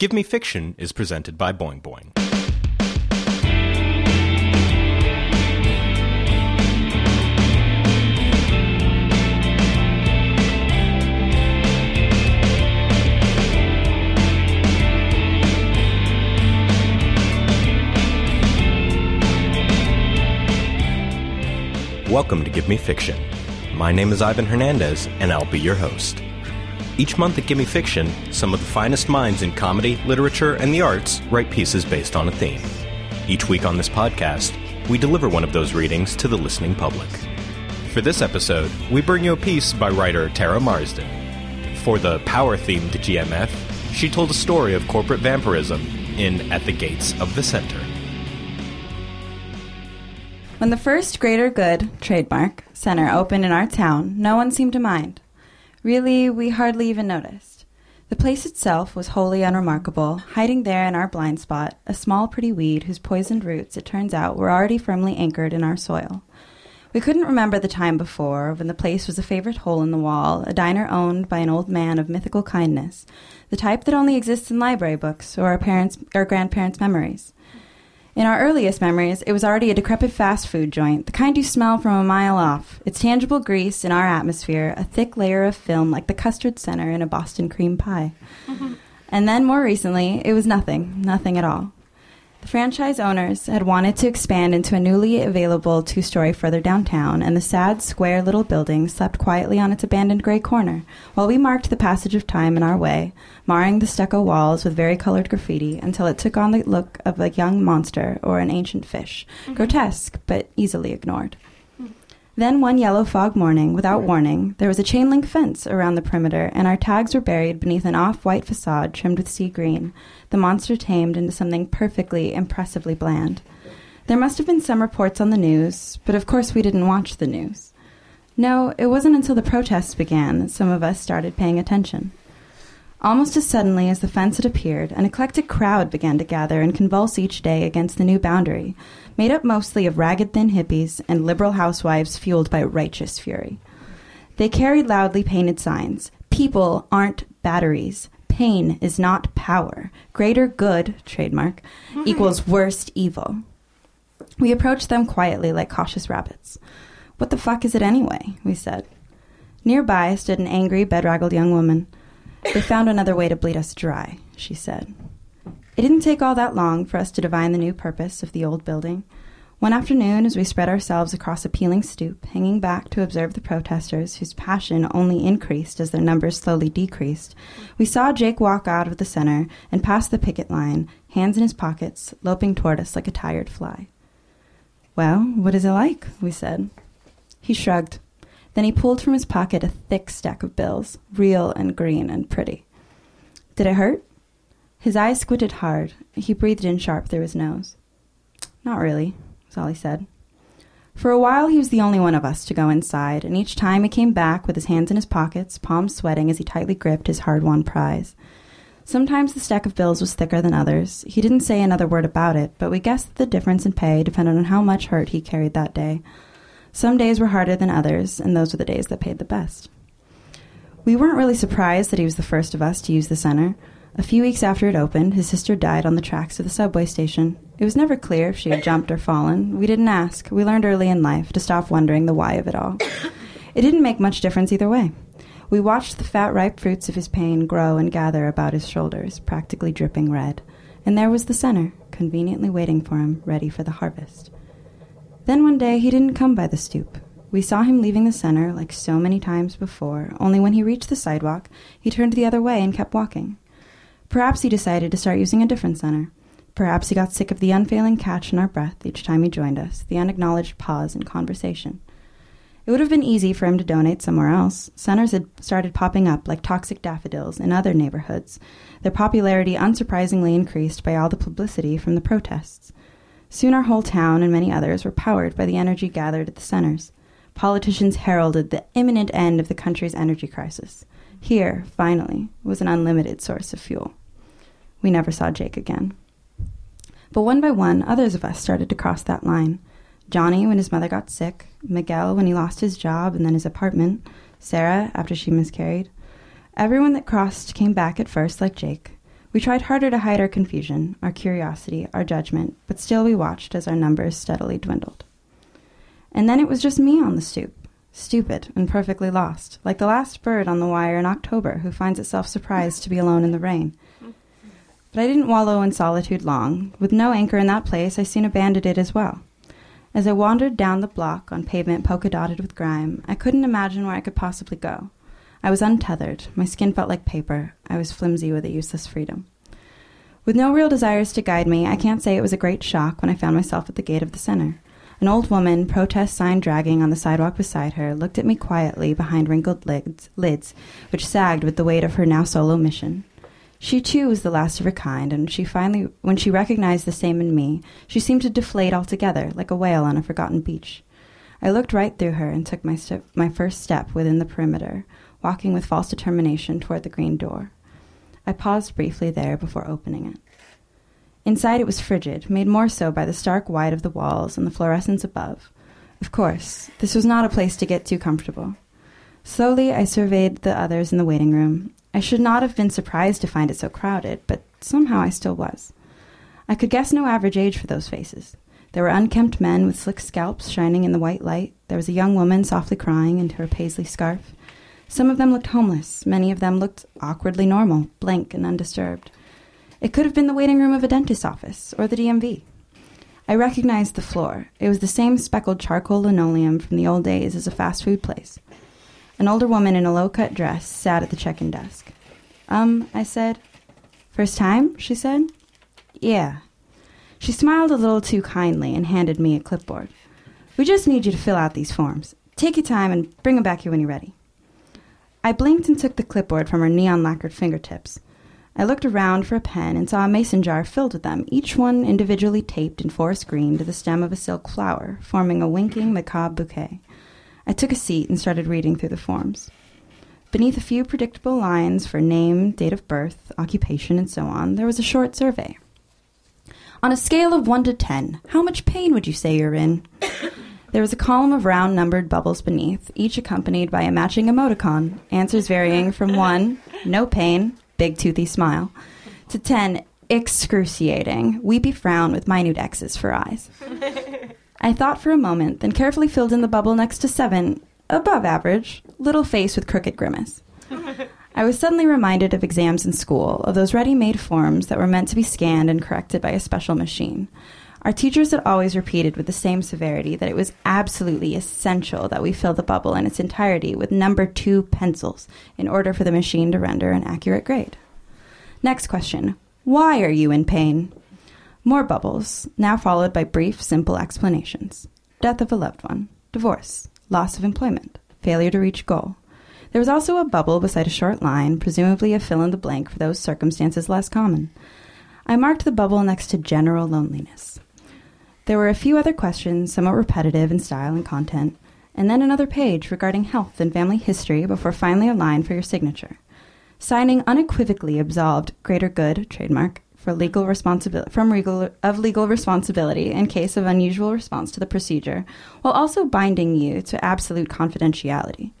Gimme Fiction is presented by Boing Boing. Welcome to Gimme Fiction. My name is Ivan Hernandez, and I'll be your host. Each month at Gimme Fiction, some of the finest minds in comedy, literature, and the arts write pieces based on a theme. Each week on this podcast, we deliver one of those readings to the listening public. For this episode, we bring you a piece by writer Tara Marsden. For the power themed GMF, she told a story of corporate vampirism in At the Gates of the Center. When the first Greater Good trademark center opened in our town, no one seemed to mind. Really, we hardly even noticed. The place itself was wholly unremarkable, hiding there in our blind spot, a small pretty weed whose poisoned roots, it turns out, were already firmly anchored in our soil. We couldn't remember the time before when the place was a favorite hole in the wall, a diner owned by an old man of mythical kindness, the type that only exists in library books or our parents' or grandparents' memories. In our earliest memories, it was already a decrepit fast food joint, the kind you smell from a mile off. Its tangible grease in our atmosphere, a thick layer of film like the custard center in a Boston cream pie. And then more recently, it was nothing, nothing at all. The franchise owners had wanted to expand into a newly available two story further downtown, and the sad, square little building slept quietly on its abandoned gray corner, while we marked the passage of time in our way, marring the stucco walls with varicolored graffiti until it took on the look of a young monster or an ancient fish, mm-hmm. grotesque but easily ignored. Then one yellow fog morning, without warning, there was a chain link fence around the perimeter, and our tags were buried beneath an off white facade trimmed with sea green, the monster tamed into something perfectly, impressively bland. There must have been some reports on the news, but of course we didn't watch the news. No, it wasn't until the protests began that some of us started paying attention. Almost as suddenly as the fence had appeared, an eclectic crowd began to gather and convulse each day against the new boundary, made up mostly of ragged thin hippies and liberal housewives fueled by righteous fury. They carried loudly painted signs People aren't batteries. Pain is not power. Greater good, trademark, equals worst evil. We approached them quietly like cautious rabbits. What the fuck is it anyway? we said. Nearby stood an angry, bedraggled young woman. They found another way to bleed us dry, she said. It didn't take all that long for us to divine the new purpose of the old building. One afternoon, as we spread ourselves across a peeling stoop, hanging back to observe the protesters, whose passion only increased as their numbers slowly decreased, we saw Jake walk out of the center and past the picket line, hands in his pockets, loping toward us like a tired fly. Well, what is it like? we said. He shrugged. Then he pulled from his pocket a thick stack of bills, real and green and pretty. Did it hurt? His eyes squinted hard. He breathed in sharp through his nose. Not really, was all he said. For a while, he was the only one of us to go inside, and each time he came back with his hands in his pockets, palms sweating as he tightly gripped his hard won prize. Sometimes the stack of bills was thicker than others. He didn't say another word about it, but we guessed that the difference in pay depended on how much hurt he carried that day. Some days were harder than others, and those were the days that paid the best. We weren't really surprised that he was the first of us to use the center. A few weeks after it opened, his sister died on the tracks of the subway station. It was never clear if she had jumped or fallen. We didn't ask. We learned early in life to stop wondering the why of it all. It didn't make much difference either way. We watched the fat, ripe fruits of his pain grow and gather about his shoulders, practically dripping red. And there was the center, conveniently waiting for him, ready for the harvest. Then one day he didn't come by the stoop. We saw him leaving the center like so many times before, only when he reached the sidewalk, he turned the other way and kept walking. Perhaps he decided to start using a different center. Perhaps he got sick of the unfailing catch in our breath each time he joined us, the unacknowledged pause in conversation. It would have been easy for him to donate somewhere else. Centers had started popping up like toxic daffodils in other neighborhoods, their popularity unsurprisingly increased by all the publicity from the protests. Soon our whole town and many others were powered by the energy gathered at the centers. Politicians heralded the imminent end of the country's energy crisis. Here, finally, was an unlimited source of fuel. We never saw Jake again. But one by one, others of us started to cross that line. Johnny when his mother got sick, Miguel when he lost his job and then his apartment, Sarah after she miscarried. Everyone that crossed came back at first like Jake. We tried harder to hide our confusion, our curiosity, our judgment, but still we watched as our numbers steadily dwindled. And then it was just me on the stoop, stupid and perfectly lost, like the last bird on the wire in October who finds itself surprised to be alone in the rain. But I didn't wallow in solitude long. With no anchor in that place, I soon abandoned it as well. As I wandered down the block on pavement polka dotted with grime, I couldn't imagine where I could possibly go. I was untethered. My skin felt like paper. I was flimsy with a useless freedom. With no real desires to guide me, I can't say it was a great shock when I found myself at the gate of the center. An old woman, protest sign dragging on the sidewalk beside her, looked at me quietly behind wrinkled lids, lids which sagged with the weight of her now solo mission. She too was the last of her kind, and she finally, when she recognized the same in me, she seemed to deflate altogether, like a whale on a forgotten beach. I looked right through her and took my, my first step within the perimeter, walking with false determination toward the green door. I paused briefly there before opening it. Inside it was frigid, made more so by the stark white of the walls and the fluorescence above. Of course, this was not a place to get too comfortable. Slowly I surveyed the others in the waiting room. I should not have been surprised to find it so crowded, but somehow I still was. I could guess no average age for those faces. There were unkempt men with slick scalps shining in the white light. There was a young woman softly crying into her paisley scarf. Some of them looked homeless. Many of them looked awkwardly normal, blank and undisturbed. It could have been the waiting room of a dentist's office or the DMV. I recognized the floor. It was the same speckled charcoal linoleum from the old days as a fast food place. An older woman in a low cut dress sat at the check in desk. Um, I said. First time? she said. Yeah. She smiled a little too kindly and handed me a clipboard. We just need you to fill out these forms. Take your time and bring them back here when you're ready. I blinked and took the clipboard from her neon lacquered fingertips. I looked around for a pen and saw a mason jar filled with them, each one individually taped in forest green to the stem of a silk flower, forming a winking macabre bouquet. I took a seat and started reading through the forms. Beneath a few predictable lines for name, date of birth, occupation, and so on, there was a short survey. On a scale of 1 to 10, how much pain would you say you're in? There was a column of round numbered bubbles beneath, each accompanied by a matching emoticon, answers varying from 1, no pain, big toothy smile, to 10, excruciating, weepy frown with minute X's for eyes. I thought for a moment, then carefully filled in the bubble next to 7, above average, little face with crooked grimace. I was suddenly reminded of exams in school, of those ready made forms that were meant to be scanned and corrected by a special machine. Our teachers had always repeated with the same severity that it was absolutely essential that we fill the bubble in its entirety with number two pencils in order for the machine to render an accurate grade. Next question Why are you in pain? More bubbles, now followed by brief, simple explanations death of a loved one, divorce, loss of employment, failure to reach goal. There was also a bubble beside a short line, presumably a fill in the blank for those circumstances less common. I marked the bubble next to general loneliness. There were a few other questions, somewhat repetitive in style and content, and then another page regarding health and family history before finally a line for your signature. Signing unequivocally absolved Greater Good, trademark, for legal responsibility from legal, of legal responsibility in case of unusual response to the procedure, while also binding you to absolute confidentiality.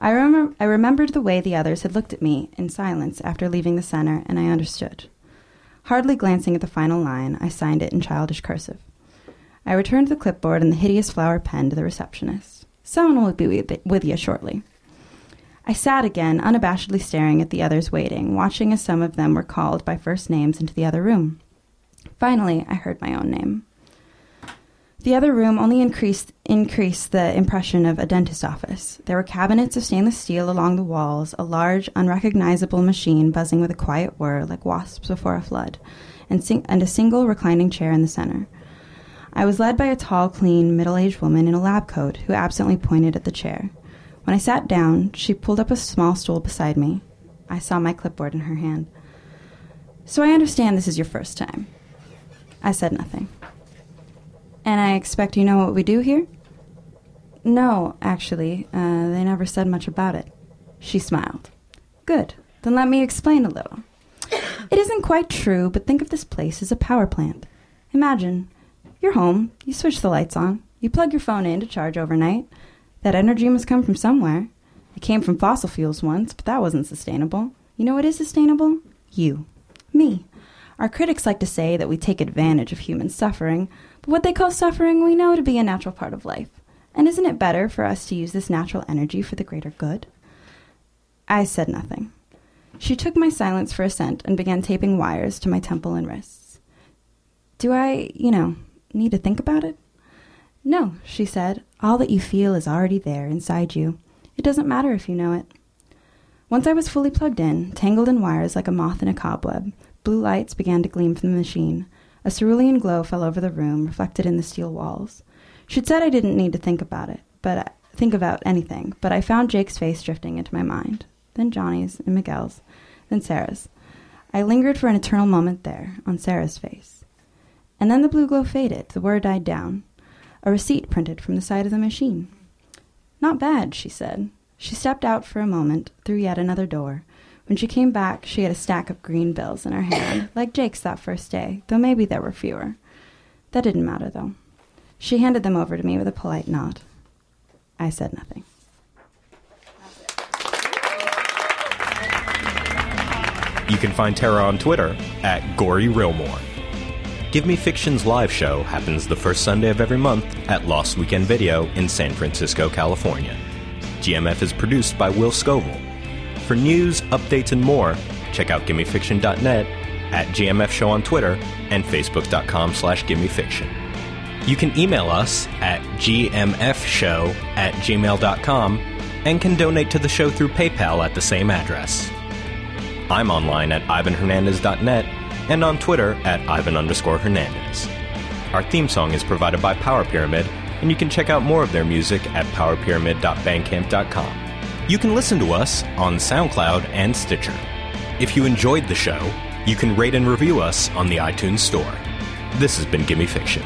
I, remember, I remembered the way the others had looked at me in silence after leaving the center, and I understood. Hardly glancing at the final line, I signed it in childish cursive. I returned the clipboard and the hideous flower pen to the receptionist. Someone will be with you shortly. I sat again, unabashedly staring at the others waiting, watching as some of them were called by first names into the other room. Finally, I heard my own name. The other room only increased increased the impression of a dentist office. There were cabinets of stainless steel along the walls, a large, unrecognizable machine buzzing with a quiet whir like wasps before a flood, and, sing- and a single reclining chair in the center. I was led by a tall, clean, middle aged woman in a lab coat who absently pointed at the chair. When I sat down, she pulled up a small stool beside me. I saw my clipboard in her hand. So I understand this is your first time. I said nothing. And I expect you know what we do here? No, actually, uh, they never said much about it. She smiled. Good. Then let me explain a little. It isn't quite true, but think of this place as a power plant. Imagine you're home, you switch the lights on, you plug your phone in to charge overnight. That energy must come from somewhere. It came from fossil fuels once, but that wasn't sustainable. You know what is sustainable? You. me. Our critics like to say that we take advantage of human suffering, but what they call suffering we know to be a natural part of life. And isn't it better for us to use this natural energy for the greater good? I said nothing. She took my silence for assent and began taping wires to my temple and wrists. Do I, you know, need to think about it? No, she said. All that you feel is already there inside you. It doesn't matter if you know it. Once I was fully plugged in, tangled in wires like a moth in a cobweb, blue lights began to gleam from the machine. A cerulean glow fell over the room, reflected in the steel walls. She'd said I didn't need to think about it, but think about anything, but I found Jake's face drifting into my mind, then Johnny's and Miguel's, then Sarah's. I lingered for an eternal moment there, on Sarah's face. And then the blue glow faded, the word died down. A receipt printed from the side of the machine. Not bad, she said. She stepped out for a moment, through yet another door. When she came back, she had a stack of green bills in her hand, like Jake's that first day, though maybe there were fewer. That didn't matter, though. She handed them over to me with a polite nod. I said nothing. You can find Tara on Twitter at Gory Realmore. Gimme Fiction's live show happens the first Sunday of every month at Lost Weekend Video in San Francisco, California. GMF is produced by Will Scoville. For news, updates, and more, check out GimmeFiction.net, at GMF Show on Twitter, and Facebook.com slash GimmeFiction. You can email us at gmfshow at gmail.com and can donate to the show through PayPal at the same address. I'm online at ivanhernandez.net and on Twitter at Ivan underscore Hernandez. Our theme song is provided by Power Pyramid, and you can check out more of their music at powerpyramid.bandcamp.com. You can listen to us on SoundCloud and Stitcher. If you enjoyed the show, you can rate and review us on the iTunes Store. This has been Gimme Fiction.